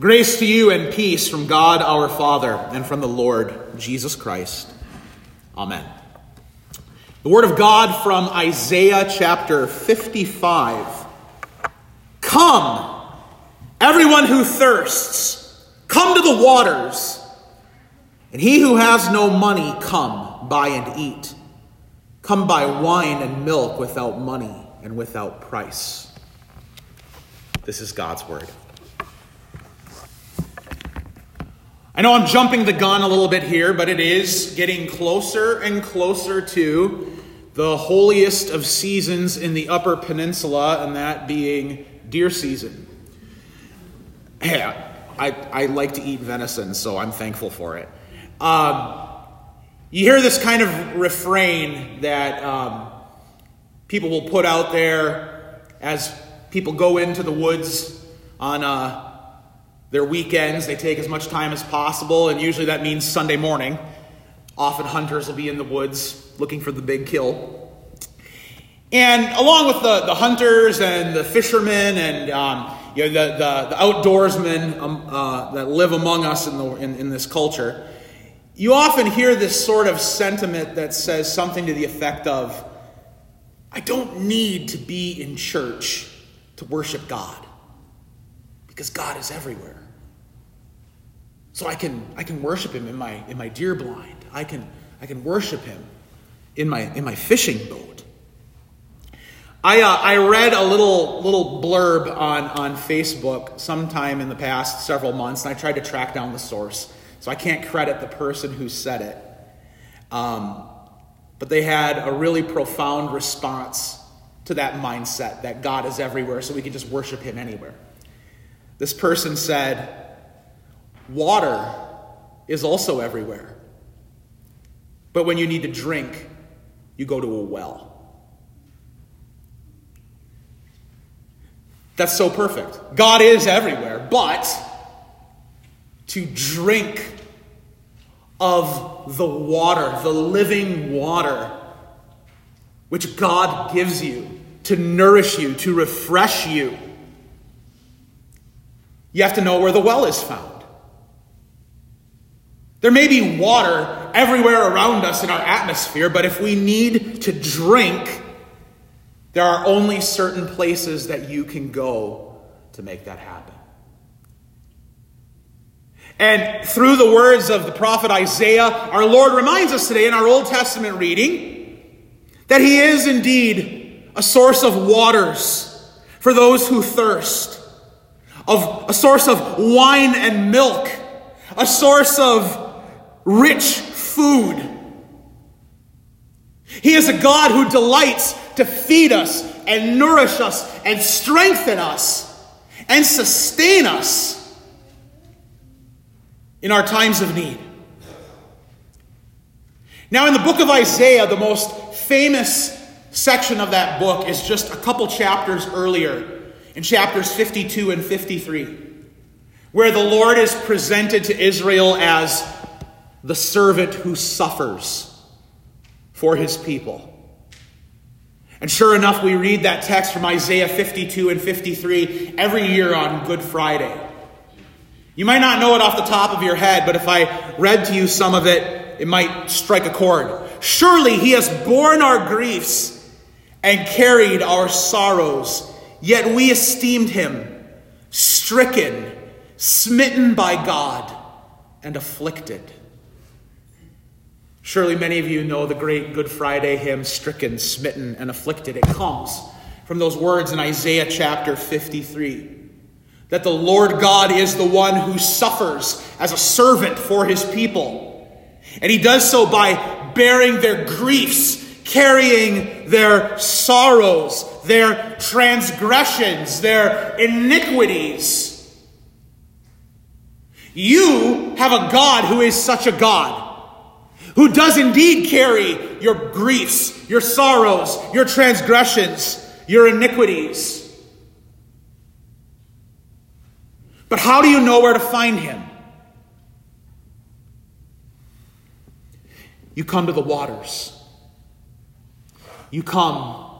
Grace to you and peace from God our Father and from the Lord Jesus Christ. Amen. The Word of God from Isaiah chapter 55. Come, everyone who thirsts, come to the waters. And he who has no money, come, buy and eat. Come buy wine and milk without money and without price. This is God's Word. I know I'm jumping the gun a little bit here, but it is getting closer and closer to the holiest of seasons in the Upper Peninsula, and that being deer season. Yeah, I, I like to eat venison, so I'm thankful for it. Um, you hear this kind of refrain that um, people will put out there as people go into the woods on uh, their weekends. They take as much time as possible, and usually that means Sunday morning. Often hunters will be in the woods looking for the big kill. And along with the, the hunters and the fishermen and um, you know, the, the, the outdoorsmen um, uh, that live among us in, the, in, in this culture, you often hear this sort of sentiment that says something to the effect of, I don't need to be in church to worship God because God is everywhere. So I can, I can worship him in my, in my deer blind. I can, I can worship him in my, in my fishing boat. I, uh, I read a little, little blurb on, on Facebook sometime in the past several months, and I tried to track down the source. So I can't credit the person who said it. Um, but they had a really profound response to that mindset that God is everywhere, so we can just worship him anywhere. This person said, Water is also everywhere. But when you need to drink, you go to a well. That's so perfect. God is everywhere, but to drink of the water, the living water, which God gives you to nourish you, to refresh you, you have to know where the well is found. There may be water everywhere around us in our atmosphere, but if we need to drink, there are only certain places that you can go to make that happen. And through the words of the prophet Isaiah, our Lord reminds us today in our Old Testament reading that He is indeed a source of waters for those who thirst, of a source of wine and milk, a source of rich food. He is a God who delights to feed us and nourish us and strengthen us and sustain us in our times of need. Now, in the book of Isaiah, the most famous section of that book is just a couple chapters earlier, in chapters 52 and 53, where the Lord is presented to Israel as the servant who suffers for his people. And sure enough, we read that text from Isaiah 52 and 53 every year on Good Friday. You might not know it off the top of your head, but if I read to you some of it, it might strike a chord. Surely he has borne our griefs and carried our sorrows, yet we esteemed him stricken, smitten by God, and afflicted. Surely many of you know the great Good Friday hymn, Stricken, Smitten, and Afflicted. It comes from those words in Isaiah chapter 53 that the Lord God is the one who suffers as a servant for his people. And he does so by bearing their griefs, carrying their sorrows, their transgressions, their iniquities. You have a God who is such a God who does indeed carry your griefs, your sorrows, your transgressions, your iniquities. But how do you know where to find him? You come to the waters. You come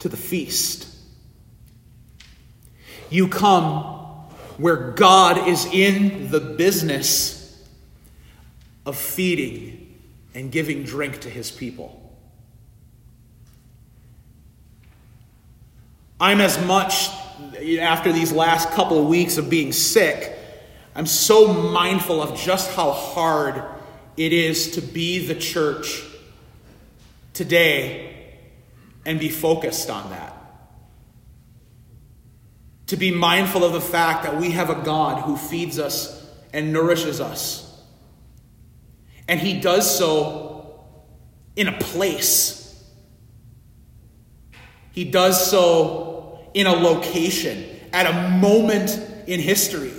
to the feast. You come where God is in the business of feeding and giving drink to his people. I'm as much, after these last couple of weeks of being sick, I'm so mindful of just how hard it is to be the church today and be focused on that. To be mindful of the fact that we have a God who feeds us and nourishes us. And he does so in a place. He does so in a location, at a moment in history.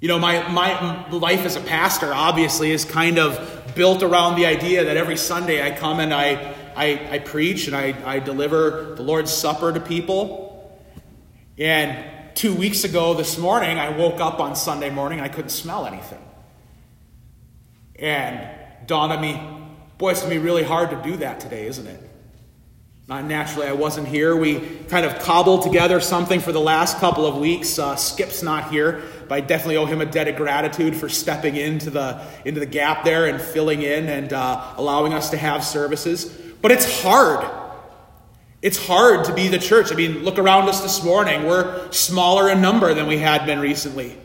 You know, my, my life as a pastor obviously is kind of built around the idea that every Sunday I come and I, I, I preach and I, I deliver the Lord's Supper to people. And two weeks ago this morning, I woke up on Sunday morning I couldn't smell anything. And dawned on me, boy, it's going to be really hard to do that today, isn't it? Not naturally, I wasn't here. We kind of cobbled together something for the last couple of weeks. Uh, Skip's not here, but I definitely owe him a debt of gratitude for stepping into the into the gap there and filling in and uh, allowing us to have services. But it's hard. It's hard to be the church. I mean, look around us this morning. We're smaller in number than we had been recently.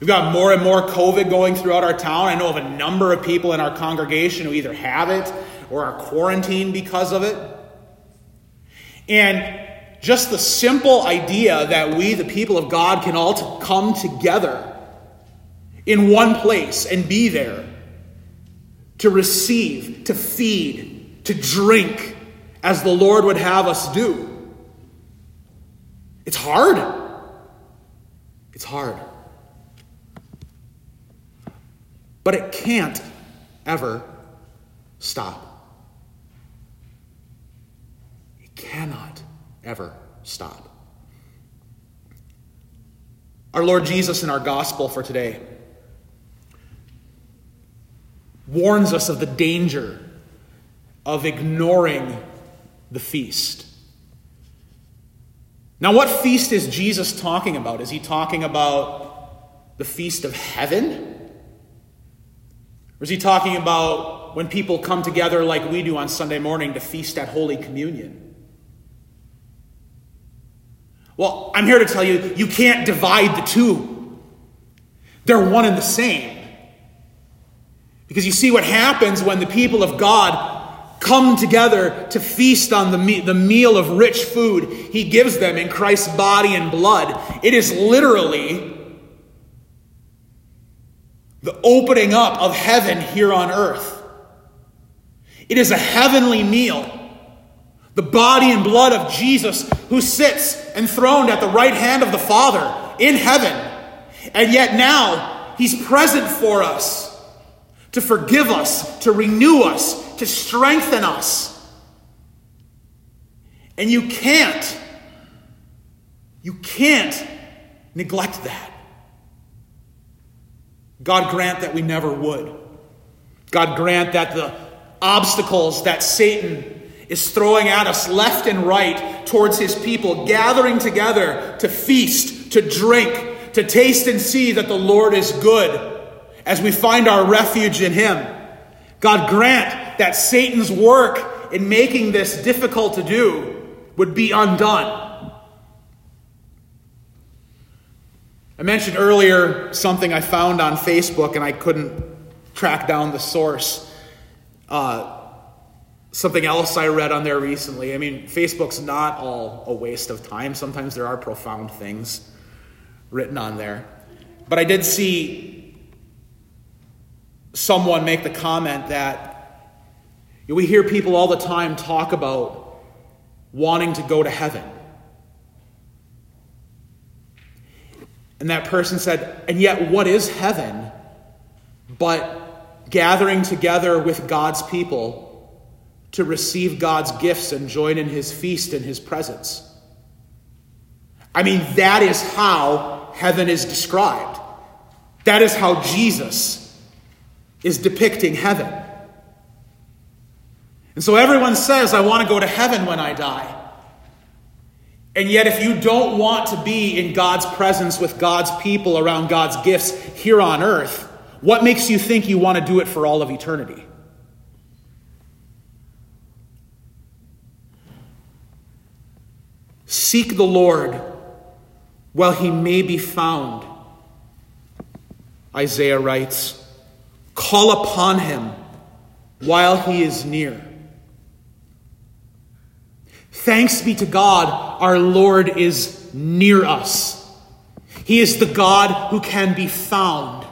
We've got more and more COVID going throughout our town. I know of a number of people in our congregation who either have it or are quarantined because of it. And just the simple idea that we, the people of God, can all come together in one place and be there to receive, to feed, to drink as the Lord would have us do. It's hard. It's hard. But it can't ever stop. It cannot ever stop. Our Lord Jesus in our gospel for today warns us of the danger of ignoring the feast. Now, what feast is Jesus talking about? Is he talking about the feast of heaven? Or is he talking about when people come together like we do on Sunday morning to feast at Holy Communion? Well, I'm here to tell you, you can't divide the two. They're one and the same. Because you see what happens when the people of God come together to feast on the, me- the meal of rich food he gives them in Christ's body and blood. It is literally the opening up of heaven here on earth. It is a heavenly meal. The body and blood of Jesus who sits enthroned at the right hand of the Father in heaven. And yet now he's present for us to forgive us, to renew us, to strengthen us. And you can't, you can't neglect that. God grant that we never would. God grant that the obstacles that Satan is throwing at us left and right towards his people, gathering together to feast, to drink, to taste and see that the Lord is good as we find our refuge in him. God grant that Satan's work in making this difficult to do would be undone. I mentioned earlier something I found on Facebook and I couldn't track down the source. Uh, Something else I read on there recently. I mean, Facebook's not all a waste of time. Sometimes there are profound things written on there. But I did see someone make the comment that we hear people all the time talk about wanting to go to heaven. And that person said, and yet, what is heaven but gathering together with God's people to receive God's gifts and join in his feast in his presence. I mean, that is how heaven is described. That is how Jesus is depicting heaven. And so everyone says, I want to go to heaven when I die. And yet, if you don't want to be in God's presence with God's people around God's gifts here on earth, what makes you think you want to do it for all of eternity? Seek the Lord while he may be found. Isaiah writes, Call upon him while he is near. Thanks be to God, our Lord is near us. He is the God who can be found.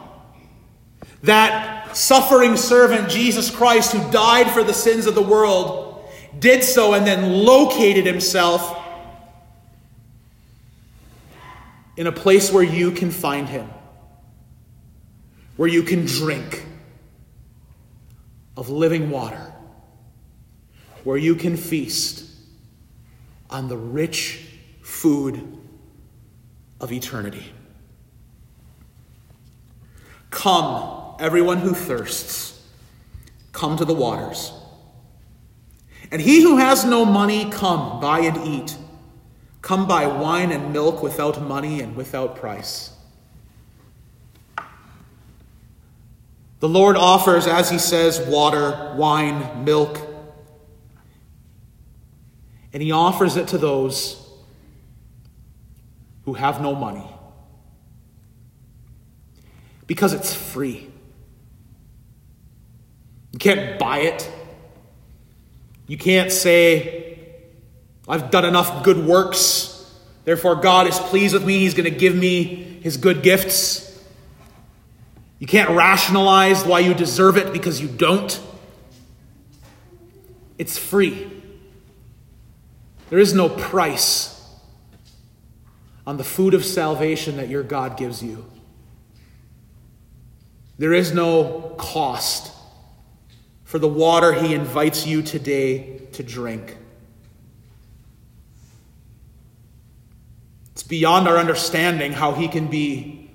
That suffering servant, Jesus Christ, who died for the sins of the world, did so and then located himself in a place where you can find him, where you can drink of living water, where you can feast on the rich food of eternity. Come, everyone who thirsts, come to the waters. And he who has no money, come, buy and eat. Come buy wine and milk without money and without price. The Lord offers, as he says, water, wine, milk. And he offers it to those who have no money because it's free. You can't buy it. You can't say, I've done enough good works, therefore God is pleased with me, He's going to give me His good gifts. You can't rationalize why you deserve it because you don't. It's free. There is no price on the food of salvation that your God gives you. There is no cost for the water he invites you today to drink. It's beyond our understanding how he can be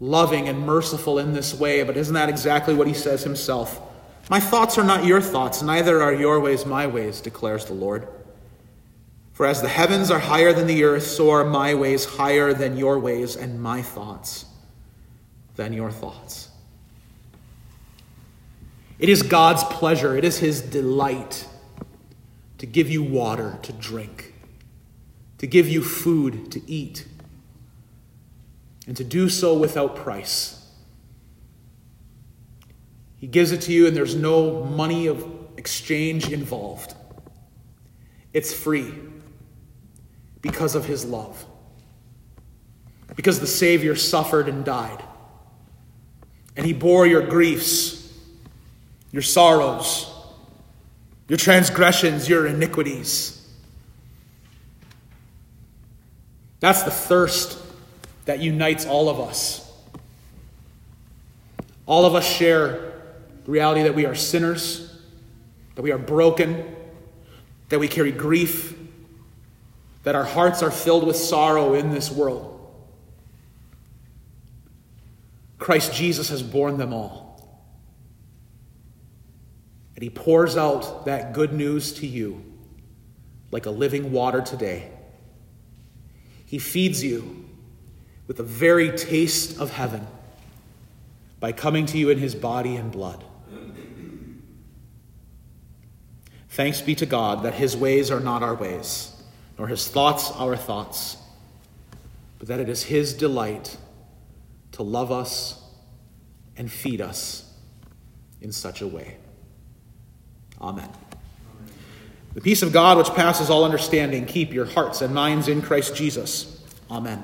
loving and merciful in this way, but isn't that exactly what he says himself? My thoughts are not your thoughts, neither are your ways my ways, declares the Lord. For as the heavens are higher than the earth, so are my ways higher than your ways, and my thoughts than your thoughts. It is God's pleasure, it is His delight to give you water to drink, to give you food to eat, and to do so without price. He gives it to you, and there's no money of exchange involved. It's free because of his love. Because the Savior suffered and died. And he bore your griefs, your sorrows, your transgressions, your iniquities. That's the thirst that unites all of us. All of us share the reality that we are sinners, that we are broken, that we carry grief, that our hearts are filled with sorrow in this world. Christ Jesus has borne them all. And he pours out that good news to you like a living water today. He feeds you with the very taste of heaven by coming to you in his body and blood. Thanks be to God that his ways are not our ways nor his thoughts our thoughts, but that it is his delight to love us and feed us in such a way. Amen. The peace of God, which passes all understanding, keep your hearts and minds in Christ Jesus. Amen.